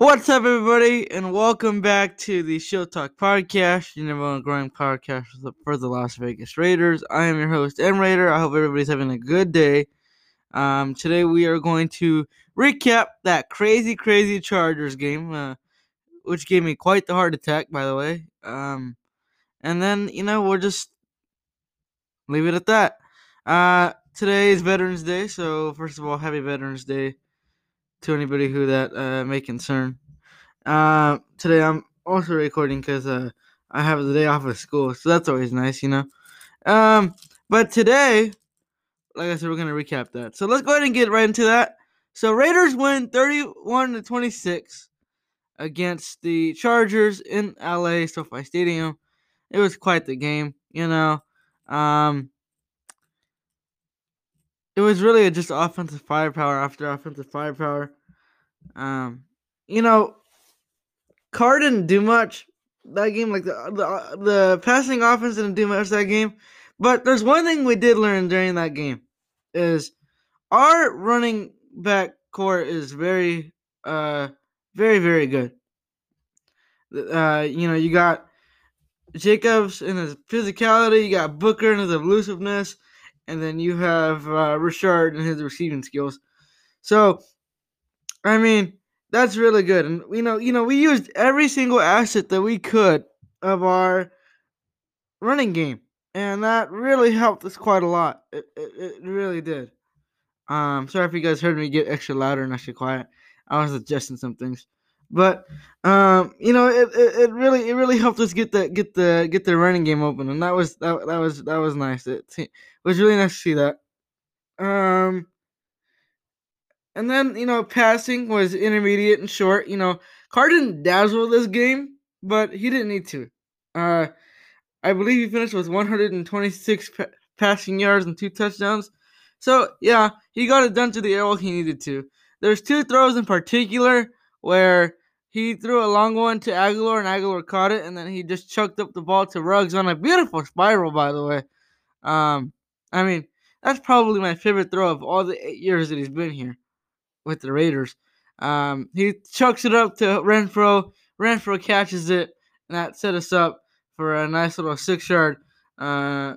What's up, everybody, and welcome back to the Show Talk Podcast, your number one growing podcast for the Las Vegas Raiders. I am your host, M Raider. I hope everybody's having a good day. Um, today, we are going to recap that crazy, crazy Chargers game, uh, which gave me quite the heart attack, by the way. Um, and then, you know, we'll just leave it at that. Uh, today is Veterans Day, so first of all, happy Veterans Day to anybody who that uh, may concern. Uh, today I'm also recording because uh, I have the day off of school, so that's always nice, you know. Um, but today, like I said, we're gonna recap that. So let's go ahead and get right into that. So Raiders win 31 to 26 against the Chargers in LA SoFi Stadium. It was quite the game, you know. Um, it was really just offensive firepower after offensive firepower. Um, you know, Carr didn't do much that game. Like the the the passing offense didn't do much that game. But there's one thing we did learn during that game is our running back core is very uh very very good. Uh, you know, you got Jacobs and his physicality, you got Booker and his elusiveness, and then you have uh, Richard and his receiving skills. So, I mean, that's really good. And you know, you know, we used every single asset that we could of our running game, and that really helped us quite a lot. It, it, it really did. Um, sorry if you guys heard me get extra louder and extra quiet. I was adjusting some things, but um, you know, it, it, it really it really helped us get the get the get the running game open, and that was that that was that was nice. It, it was really nice to see that. Um, and then, you know, passing was intermediate and short. You know, Carr didn't dazzle this game, but he didn't need to. Uh, I believe he finished with 126 pa- passing yards and two touchdowns. So, yeah, he got it done to the air arrow he needed to. There's two throws in particular where he threw a long one to Agholor and Agholor caught it, and then he just chucked up the ball to Ruggs on a beautiful spiral, by the way. Um, I mean, that's probably my favorite throw of all the eight years that he's been here with the Raiders. Um, he chucks it up to Renfrow. Renfrow catches it, and that set us up for a nice little six-yard uh,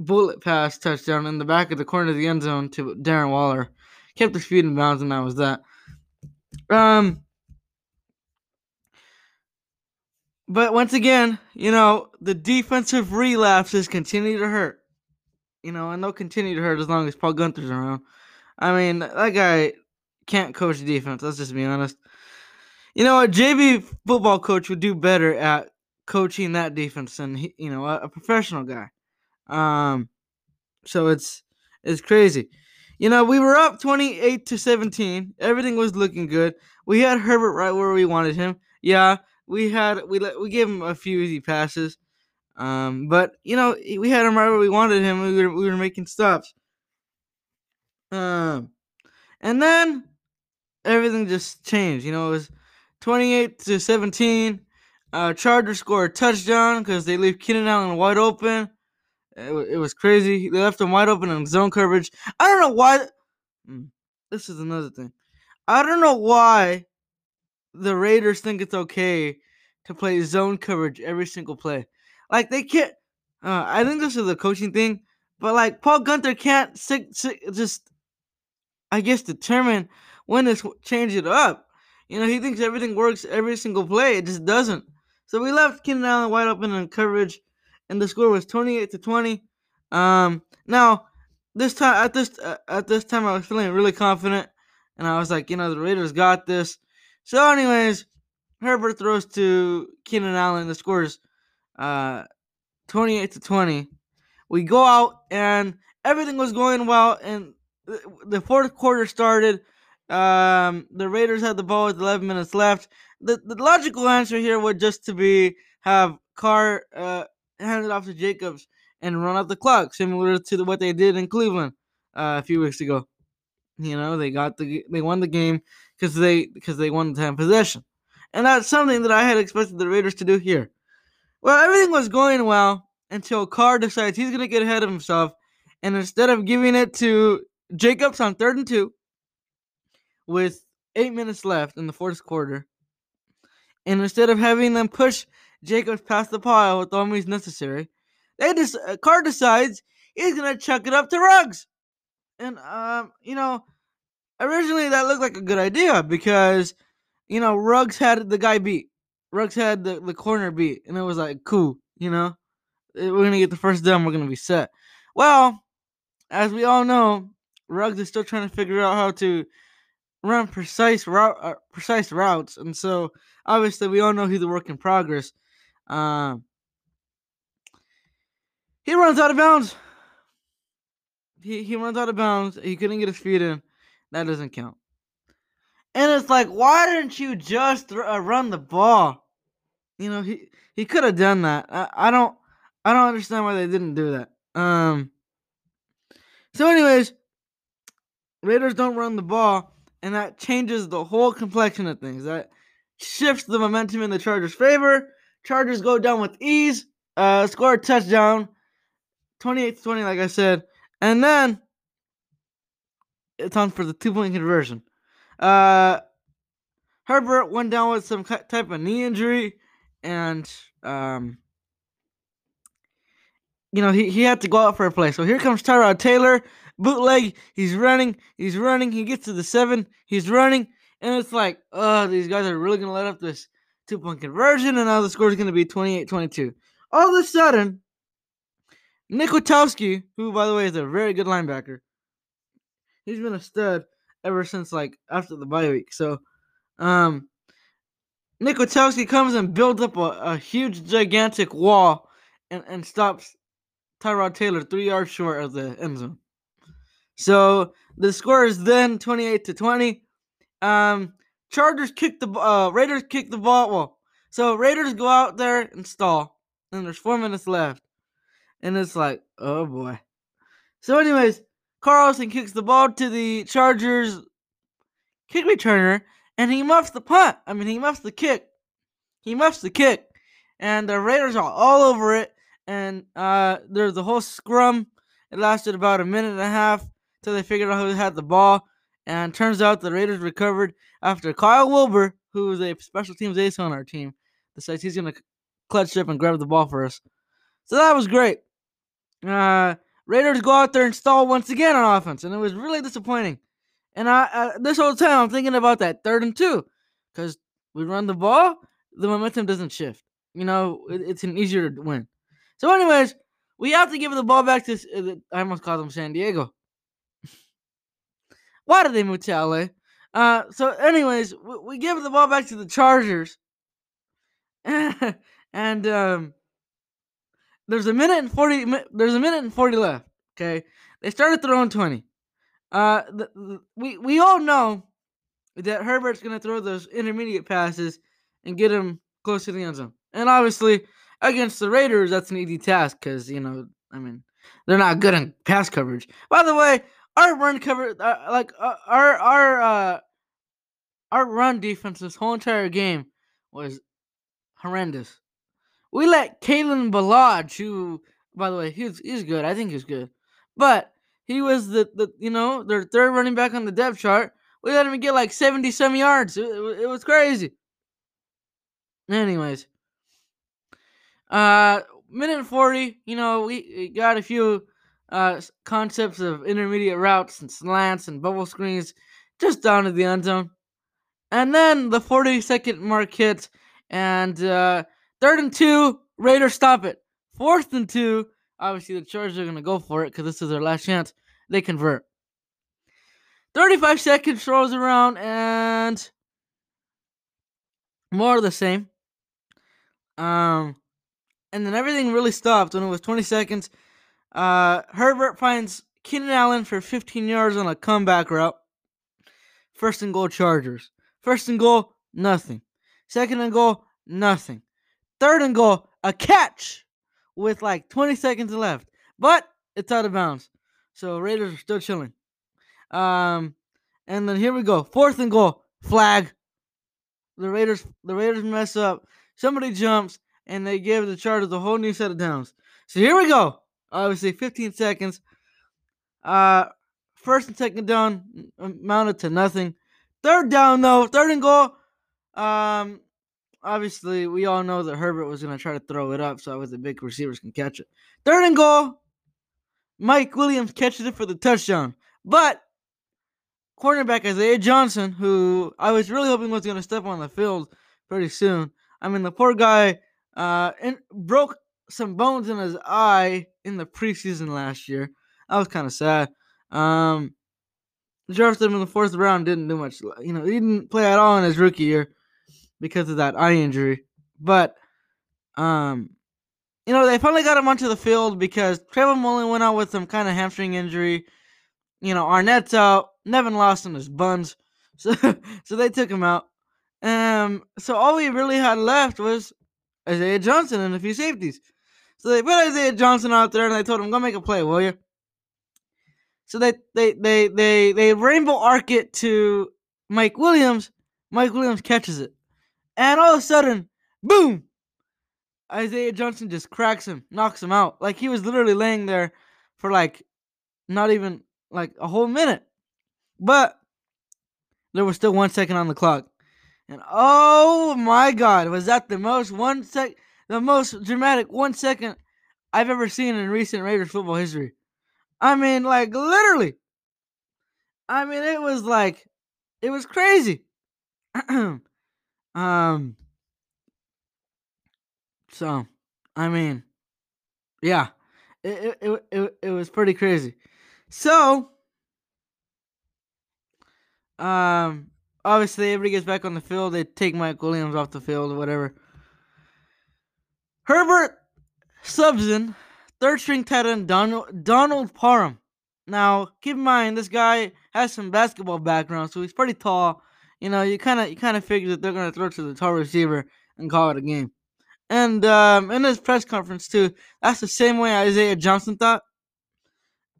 bullet pass touchdown in the back of the corner of the end zone to Darren Waller. Kept his feet in bounds, and that was that. Um, but once again, you know, the defensive relapses continue to hurt. You know, and they'll continue to hurt as long as Paul Guenther's around. I mean, that guy can't coach defense. Let's just be honest. You know, a JV football coach would do better at coaching that defense than he, you know a, a professional guy. Um, so it's it's crazy. You know, we were up twenty eight to seventeen. Everything was looking good. We had Herbert right where we wanted him. Yeah, we had we let we gave him a few easy passes. Um, but you know, we had him right where we wanted him. We were we were making stops. Um, and then everything just changed. You know, it was 28 to 17. Uh, Chargers scored a touchdown because they leave Keenan Allen wide open. It, it, was crazy. They left him wide open in zone coverage. I don't know why. Hmm, this is another thing. I don't know why the Raiders think it's okay to play zone coverage every single play. Like they can't. Uh, I think this is a coaching thing, but like Paul Guenther can't just, I guess, determine when to change it up. You know, he thinks everything works every single play. It just doesn't. So we left Keenan Allen wide open in coverage, and the score was 28 to 20. Um, now this time at this uh, at this time I was feeling really confident, and I was like, you know, the Raiders got this. So, anyways, Herbert throws to Keenan Allen. The scores uh 28 to 20. We go out and everything was going well, and the fourth quarter started. Um, the Raiders had the ball with 11 minutes left. The, the logical answer here would just to be have Carr uh, hand it off to Jacobs and run out the clock, similar to the, what they did in Cleveland uh, a few weeks ago. You know, they got the they won the game because they because they won the time possession, and that's something that I had expected the Raiders to do here. Well, everything was going well until Carr decides he's going to get ahead of himself, and instead of giving it to Jacobs on third and two, with eight minutes left in the fourth quarter. And instead of having them push Jacobs past the pile with all means necessary, they just Carr decides he's gonna chuck it up to Ruggs. And um, you know, originally that looked like a good idea because you know Ruggs had the guy beat. Ruggs had the, the corner beat, and it was like cool, you know. We're gonna get the first down, we're gonna be set. Well, as we all know, Ruggs is still trying to figure out how to run precise route, uh, precise routes, and so obviously we all know he's a work in progress. Um, he runs out of bounds. He he runs out of bounds. He couldn't get his feet in. That doesn't count. And it's like, why didn't you just uh, run the ball? You know, he he could have done that. I, I don't I don't understand why they didn't do that. Um. So, anyways, Raiders don't run the ball, and that changes the whole complexion of things. That shifts the momentum in the Chargers' favor. Chargers go down with ease, uh, score a touchdown, 28 to 20, like I said, and then it's on for the two point conversion. Uh, Herbert went down with some type of knee injury, and um, you know he, he had to go out for a play. So here comes Tyrod Taylor, bootleg. He's running, he's running. He gets to the seven, he's running, and it's like, oh, these guys are really gonna let up this two point conversion, and now the score is gonna be 28-22. All of a sudden, Nick Kwiatkowski, who by the way is a very good linebacker, he's been a stud ever since like after the bye week. So, um, Nick comes and builds up a, a huge, gigantic wall and, and stops Tyrod Taylor three yards short of the end zone. So the score is then 28 to 20. Um, Chargers kick the uh, Raiders kick the ball. Well, so Raiders go out there and stall, and there's four minutes left, and it's like, oh boy. So, anyways, Carlson kicks the ball to the Chargers kick returner, and he muffs the punt. I mean, he muffs the kick. He muffs the kick, and the Raiders are all over it. And uh, there's a whole scrum. It lasted about a minute and a half till they figured out who had the ball. And turns out the Raiders recovered after Kyle Wilber, who is a special teams ace on our team, decides he's going to clutch up and grab the ball for us. So that was great. Uh, Raiders go out there and stall once again on offense, and it was really disappointing. And I, this whole time I'm thinking about that third and two, because we run the ball, the momentum doesn't shift. You know, it, it's an easier to win. So, anyways, we have to give the ball back to. Uh, I almost called them San Diego. Why did they move to LA? Uh, so, anyways, we, we give the ball back to the Chargers, and um, there's a minute and 40 there's a minute and 40 left okay? They started throwing 20 uh the, the, we we all know that herbert's going to throw those intermediate passes and get him close to the end zone. And obviously against the raiders that's an easy task because you know i mean they're not good in pass coverage. By the way our run cover uh, like uh, our our uh our run defense this whole entire game was horrendous we let Kalen Ballage, who, by the way, he's he's good. I think he's good, but he was the, the you know their third running back on the depth chart. We let him get like seventy some yards. It, it, it was crazy. Anyways, uh, minute forty. You know, we got a few uh concepts of intermediate routes and slants and bubble screens just down to the end zone, and then the forty second mark hits, and uh Third and two, Raiders stop it. Fourth and two, obviously the Chargers are going to go for it because this is their last chance. They convert. 35 seconds rolls around and more of the same. Um, and then everything really stopped when it was 20 seconds. Uh, Herbert finds Keenan Allen for 15 yards on a comeback route. First and goal, Chargers. First and goal, nothing. Second and goal, nothing. Third and goal, a catch with like 20 seconds left, but it's out of bounds. So Raiders are still chilling. Um, and then here we go, fourth and goal, flag. The Raiders, the Raiders mess up. Somebody jumps and they give the Chargers a whole new set of downs. So here we go. Obviously, 15 seconds. Uh, first and second down amounted to nothing. Third down though, third and goal. Um, obviously we all know that Herbert was gonna try to throw it up so that the big receivers can catch it. Third and goal. Mike Williams catches it for the touchdown, but cornerback Isaiah Johnson, who I was really hoping was gonna step on the field pretty soon. I mean, the poor guy uh, and broke some bones in his eye in the preseason last year. That was kind of sad. Um, drafted him in the fourth round, didn't do much. You know, he didn't play at all in his rookie year because of that eye injury. But, um, you know, they finally got him onto the field because Trayvon Mullen went out with some kind of hamstring injury. You know, Arnette's out. Nevin lost Lawson his buns. So, so they took him out. Um, so all we really had left was Isaiah Johnson and a few safeties. So they put Isaiah Johnson out there and they told him, go make a play, will you? So they they they they they rainbow arc it to Mike Williams. Mike Williams catches it. And all of a sudden, boom! Isaiah Johnson just cracks him, knocks him out. Like he was literally laying there for like not even like a whole minute. But there was still one second on the clock. And oh my god, was that the most one sec the most dramatic one second I've ever seen in recent Raiders football history. I mean, like literally. I mean, it was like it was crazy. um so I mean, yeah. It, it it it was pretty crazy. So um obviously everybody gets back on the field, they take Mike Williams off the field or whatever. Herbert subs in third string tight end Donald, Donald Parham. Now, keep in mind this guy has some basketball background, so he's pretty tall. You know, you kind of you kind of figure that they're gonna throw to the tall receiver and call it a game. And um, in his press conference too, that's the same way Isaiah Johnson thought.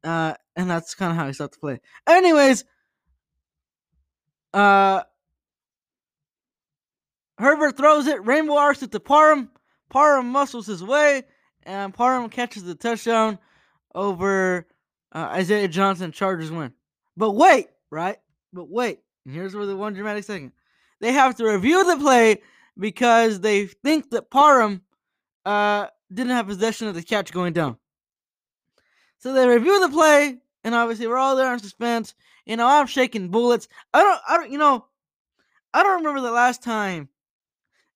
Uh, and that's kind of how he started to play. Anyways, uh, Herbert throws it, rainbow arcs it to Parham. Parham muscles his way, and Parham catches the touchdown over uh, Isaiah Johnson. Chargers win. But wait, right? But wait. And here's where the one dramatic second. They have to review the play because they think that Parham uh, didn't have possession of the catch going down. So they review the play, and obviously we're all there in suspense. You know, I'm shaking bullets. I don't, I don't, you know, I don't remember the last time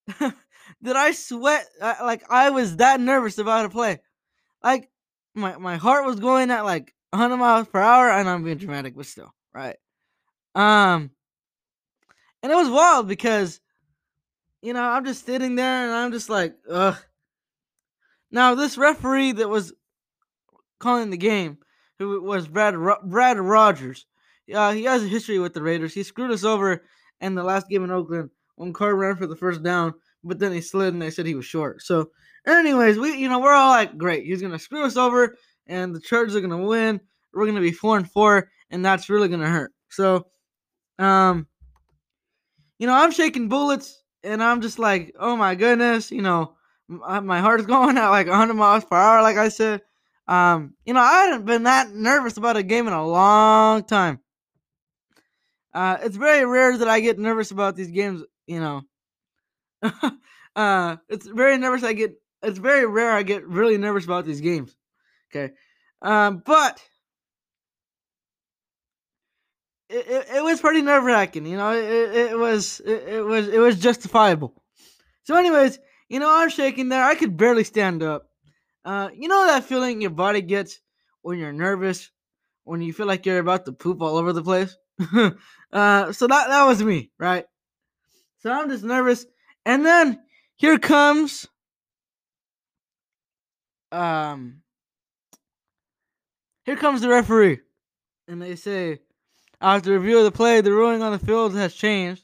that I sweat like I was that nervous about a play. Like my my heart was going at like 100 miles per hour, and I'm being dramatic, but still, right? Um, and it was wild because, you know, I'm just sitting there and I'm just like, ugh. Now this referee that was calling the game, who was Brad Brad Rogers, uh, he has a history with the Raiders. He screwed us over in the last game in Oakland when Carr ran for the first down but then he slid and they said he was short. So, anyways, we you know we're all like, great, he's gonna screw us over, and the Chargers are gonna win. We're gonna be four and four, and that's really gonna hurt. So, um, you know, I'm shaking bullets, and I'm just like, oh my goodness, you know, my heart is going at like 100 miles per hour, like I said. Um, you know, I hadn't been that nervous about a game in a long time. Uh, it's very rare that I get nervous about these games, you know, uh, it's very nervous. I get. It's very rare. I get really nervous about these games. Okay, um, but it, it, was pretty nerve wracking. You know, it, it was it, it was it was justifiable. So, anyways, you know, I'm shaking there. I could barely stand up. Uh, you know that feeling your body gets when you're nervous, when you feel like you're about to poop all over the place. uh, so that that was me, right? So I'm just nervous. And then here comes um here comes the referee. And they say after review of the play, the ruling on the field has changed.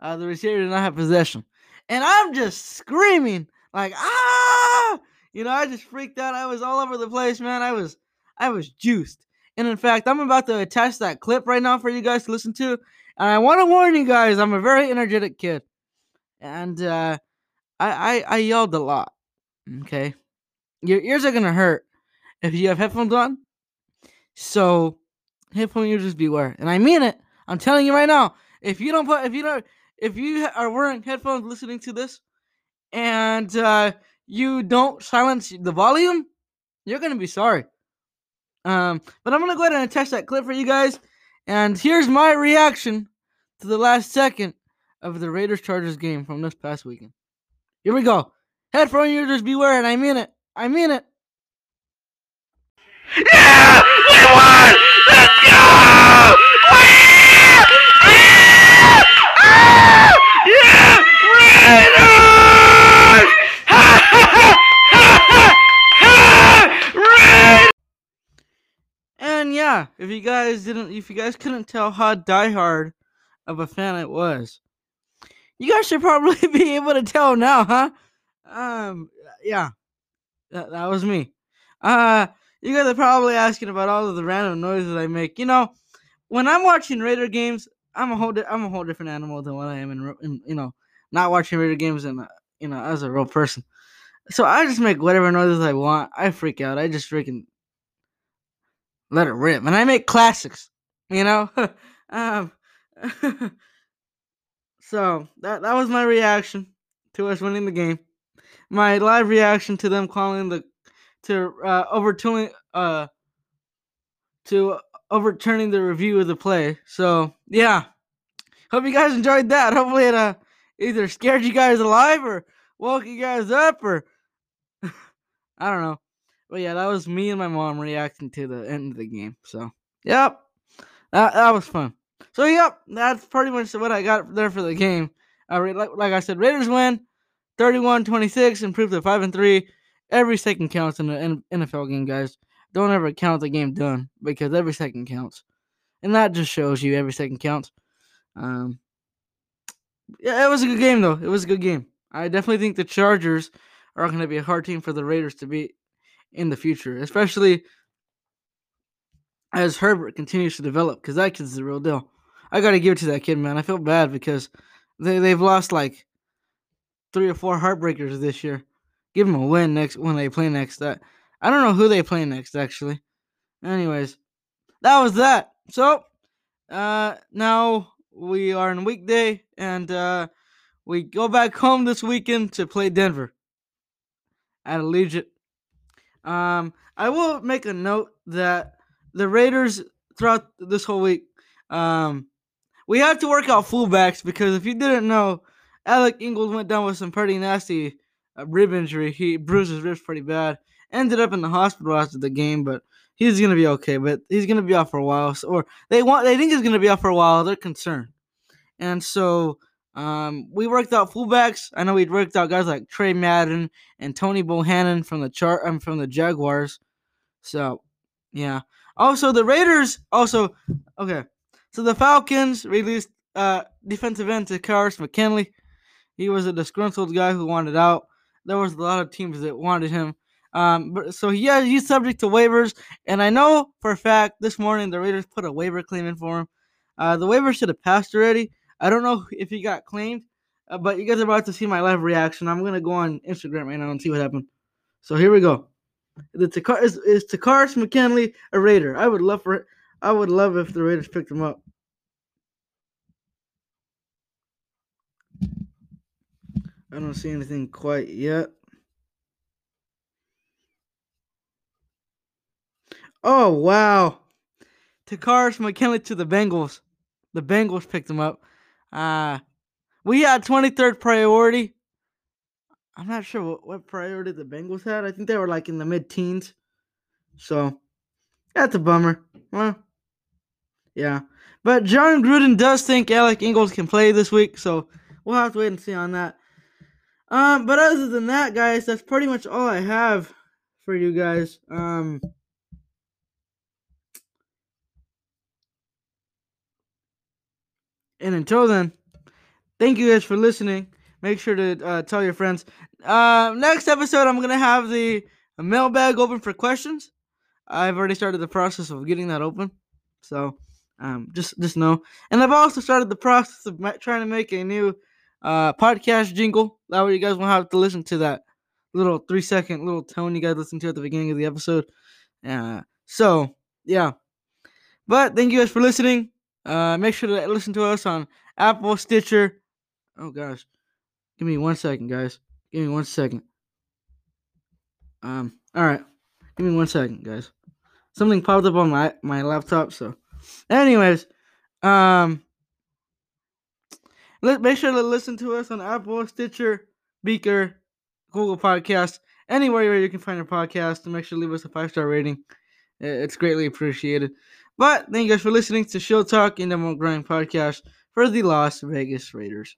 Uh, the receiver did not have possession. And I'm just screaming like ah you know, I just freaked out. I was all over the place, man. I was I was juiced. And in fact, I'm about to attach that clip right now for you guys to listen to. And I want to warn you guys, I'm a very energetic kid and uh, I, I I yelled a lot. Okay, your ears are gonna hurt if you have headphones on. So, headphone users beware, and I mean it. I'm telling you right now. if you don't put if you don't if you are wearing headphones listening to this and uh, you don't silence the volume, you're gonna be sorry. Um, but I'm gonna go ahead and attach that clip for you guys. And here's my reaction to the last second of the Raiders Chargers game from this past weekend. Here we go. Headphone users beware, and I mean it. I mean it. Yeah! We won! Let's go! Yeah! Yeah! Ah! Yeah! Raiders! Ha ha ha ha ha! Raiders! And yeah, if you guys didn't, if you guys couldn't tell how diehard of a fan it was, you guys should probably be able to tell now, huh? Um, yeah, that, that was me. Uh, you guys are probably asking about all of the random noises I make. You know, when I'm watching Raider games, I'm a whole di- I'm a whole different animal than what I am in, in you know not watching Raider games and you know as a real person. So I just make whatever noises I want. I freak out. I just freaking let it rip, and I make classics. You know, um, so that that was my reaction to us winning the game. My live reaction to them calling the to uh, overturning uh to overturning the review of the play. So yeah, hope you guys enjoyed that. Hopefully it uh either scared you guys alive or woke you guys up or I don't know. But yeah, that was me and my mom reacting to the end of the game. So yep, that that was fun. So yep, that's pretty much what I got there for the game. Uh, like, like I said, Raiders win 31-26, improved to five and three. Every second counts in an NFL game, guys. Don't ever count the game done because every second counts, and that just shows you every second counts. Um, yeah, it was a good game though. It was a good game. I definitely think the Chargers are going to be a hard team for the Raiders to beat in the future, especially as Herbert continues to develop because that kid's the real deal. I got to give it to that kid, man. I feel bad because they they've lost like three or four heartbreakers this year. Give them a win next when they play next. That I don't know who they play next actually. Anyways, that was that. So, uh, now we are in weekday and uh, we go back home this weekend to play Denver at Allegiant. Um, I will make a note that the Raiders throughout this whole week, um, we had to work out fullbacks because if you didn't know, Alec Ingold went down with some pretty nasty uh, rib injury. He bruised his ribs pretty bad. Ended up in the hospital after the game, but he's gonna be okay. But he's gonna be out for a while, so, or they want they think he's gonna be out for a while. They're concerned, and so um, we worked out fullbacks. I know we worked out guys like Trey Madden and Tony Bohannon from the chart. Um, from the Jaguars. So yeah. Also, the Raiders also okay. So the Falcons released uh, defensive end Takkarist McKinley. He was a disgruntled guy who wanted out. There was a lot of teams that wanted him. Um, but so yeah, he's subject to waivers, and I know for a fact this morning the Raiders put a waiver claim in for him. Uh, the waiver should have passed already. I don't know if he got claimed, uh, but you guys are about to see my live reaction. I'm gonna go on Instagram right now and see what happened. So here we go. The Takar is, is Takkarist McKinley a Raider? I would love for I would love if the Raiders picked him up. I don't see anything quite yet. Oh wow. Takkarist McKinley to the Bengals. The Bengals picked him up. Uh we had 23rd priority. I'm not sure what, what priority the Bengals had. I think they were like in the mid teens. So that's a bummer. Well, yeah. But Jon Gruden does think Alec Ingold can play this week, so we'll have to wait and see on that. Um, but other than that, guys, that's pretty much all I have for you guys. Um, and until then, thank you guys for listening. Make sure to uh, tell your friends. Uh, next episode, I'm gonna have the mailbag open for questions. I've already started the process of getting that open, so um, just just know. And I've also started the process of trying to make a new uh, podcast jingle. That way, you guys won't have to listen to that little three second little tone you guys listen to at the beginning of the episode. Uh, so yeah. But thank you guys for listening. Uh, make sure to listen to us on Apple, Stitcher. Oh gosh, give me one second, guys. Give me one second. Um, all right, give me one second, guys. Something popped up on my my laptop. So, anyways, um, let make sure to listen to us on Apple, Stitcher, Breaker, Google Podcast, anywhere where you can find a podcast. And make sure to leave us a five star rating. It's greatly appreciated. But thank you guys for listening to Show Talk and the Grind Podcast for the Las Vegas Raiders.